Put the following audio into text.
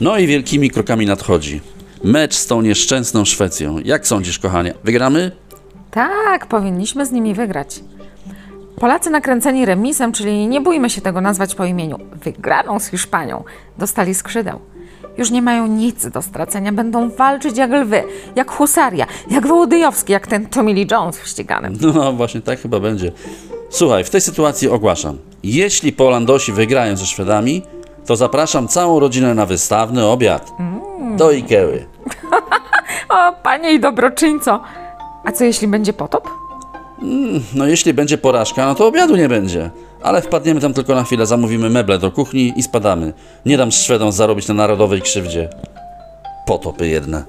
No i wielkimi krokami nadchodzi. Mecz z tą nieszczęsną Szwecją. Jak sądzisz, kochanie? Wygramy? Tak, powinniśmy z nimi wygrać. Polacy nakręceni remisem, czyli nie bójmy się tego nazwać po imieniu, wygraną z Hiszpanią, dostali skrzydeł. Już nie mają nic do stracenia, będą walczyć jak lwy, jak husaria, jak Wołodyjowski, jak ten Tommy Lee Jones w ściganym. No właśnie tak chyba będzie. Słuchaj, w tej sytuacji ogłaszam. Jeśli Polandosi wygrają ze Szwedami, to zapraszam całą rodzinę na wystawny obiad. Do Ikeły. O, panie i dobroczyńco! A co jeśli będzie potop? No jeśli będzie porażka, no to obiadu nie będzie. Ale wpadniemy tam tylko na chwilę, zamówimy meble do kuchni i spadamy. Nie dam Szwedom zarobić na narodowej krzywdzie. Potopy jedne.